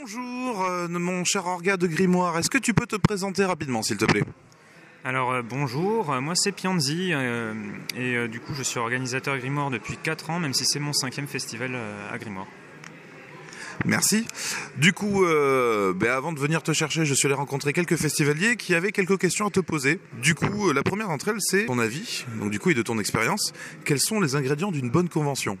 Bonjour, euh, mon cher orga de grimoire. Est-ce que tu peux te présenter rapidement, s'il te plaît? Alors euh, bonjour, Euh, moi c'est Pianzi et du coup je suis organisateur Grimoire depuis 4 ans, même si c'est mon cinquième festival à Grimoire. Merci. Du coup, euh, ben, avant de venir te chercher, je suis allé rencontrer quelques festivaliers qui avaient quelques questions à te poser. Du coup, la première d'entre elles, c'est ton avis, donc du coup et de ton expérience. Quels sont les ingrédients d'une bonne convention?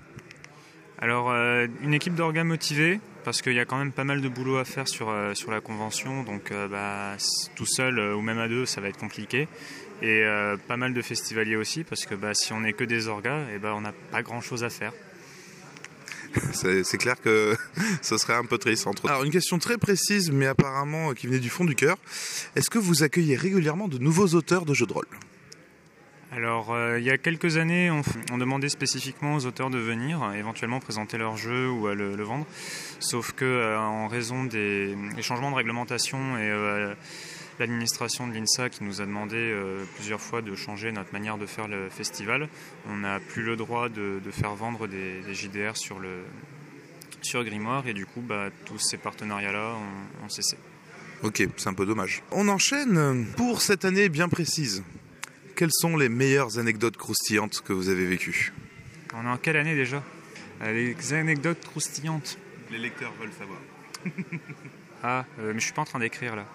Alors euh, une équipe d'orgas motivée, parce qu'il y a quand même pas mal de boulot à faire sur, euh, sur la convention, donc euh, bah, tout seul euh, ou même à deux ça va être compliqué. Et euh, pas mal de festivaliers aussi, parce que bah, si on n'est que des orgas, et bah, on n'a pas grand chose à faire. C'est clair que ce serait un peu triste entre. Alors une question très précise, mais apparemment qui venait du fond du cœur. Est-ce que vous accueillez régulièrement de nouveaux auteurs de jeux de rôle? Alors, euh, il y a quelques années, on, demandait spécifiquement aux auteurs de venir, euh, éventuellement présenter leur jeu ou le, vendre. Sauf que, euh, en raison des, changements de réglementation et l'administration de l'INSA qui nous a demandé plusieurs fois de changer notre manière de faire le festival, on n'a plus le droit de, faire vendre des, JDR sur, le, Grimoire et du coup, bah, tous ces partenariats-là ont cessé. Ok, c'est un peu dommage. On enchaîne pour cette année bien précise. Quelles sont les meilleures anecdotes croustillantes que vous avez vécues On est en quelle année déjà Euh, Les anecdotes croustillantes. Les lecteurs veulent savoir. Ah, euh, mais je suis pas en train d'écrire là.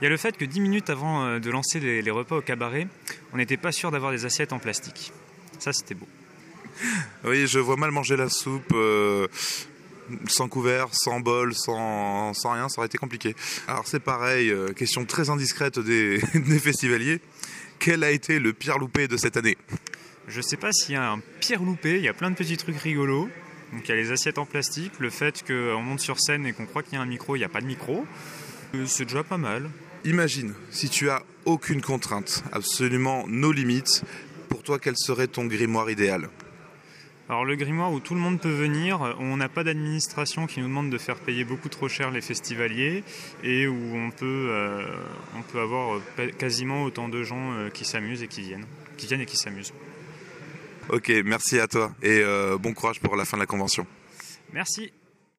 Il y a le fait que 10 minutes avant euh, de lancer les, les repas au cabaret, on n'était pas sûr d'avoir des assiettes en plastique. Ça, c'était beau. Oui, je vois mal manger la soupe euh, sans couvert, sans bol, sans, sans rien, ça aurait été compliqué. Alors c'est pareil, euh, question très indiscrète des, des festivaliers. Quel a été le pire loupé de cette année? Je sais pas s'il y a un pire loupé, il y a plein de petits trucs rigolos. Donc il y a les assiettes en plastique, le fait qu'on monte sur scène et qu'on croit qu'il y a un micro, il n'y a pas de micro. Euh, C'est déjà pas mal. Imagine, si tu as aucune contrainte, absolument nos limites, pour toi quel serait ton grimoire idéal? Alors le grimoire où tout le monde peut venir, où on n'a pas d'administration qui nous demande de faire payer beaucoup trop cher les festivaliers et où on peut, euh, on peut avoir euh, quasiment autant de gens euh, qui s'amusent et qui viennent, qui viennent et qui s'amusent. Ok, merci à toi et euh, bon courage pour la fin de la convention. Merci.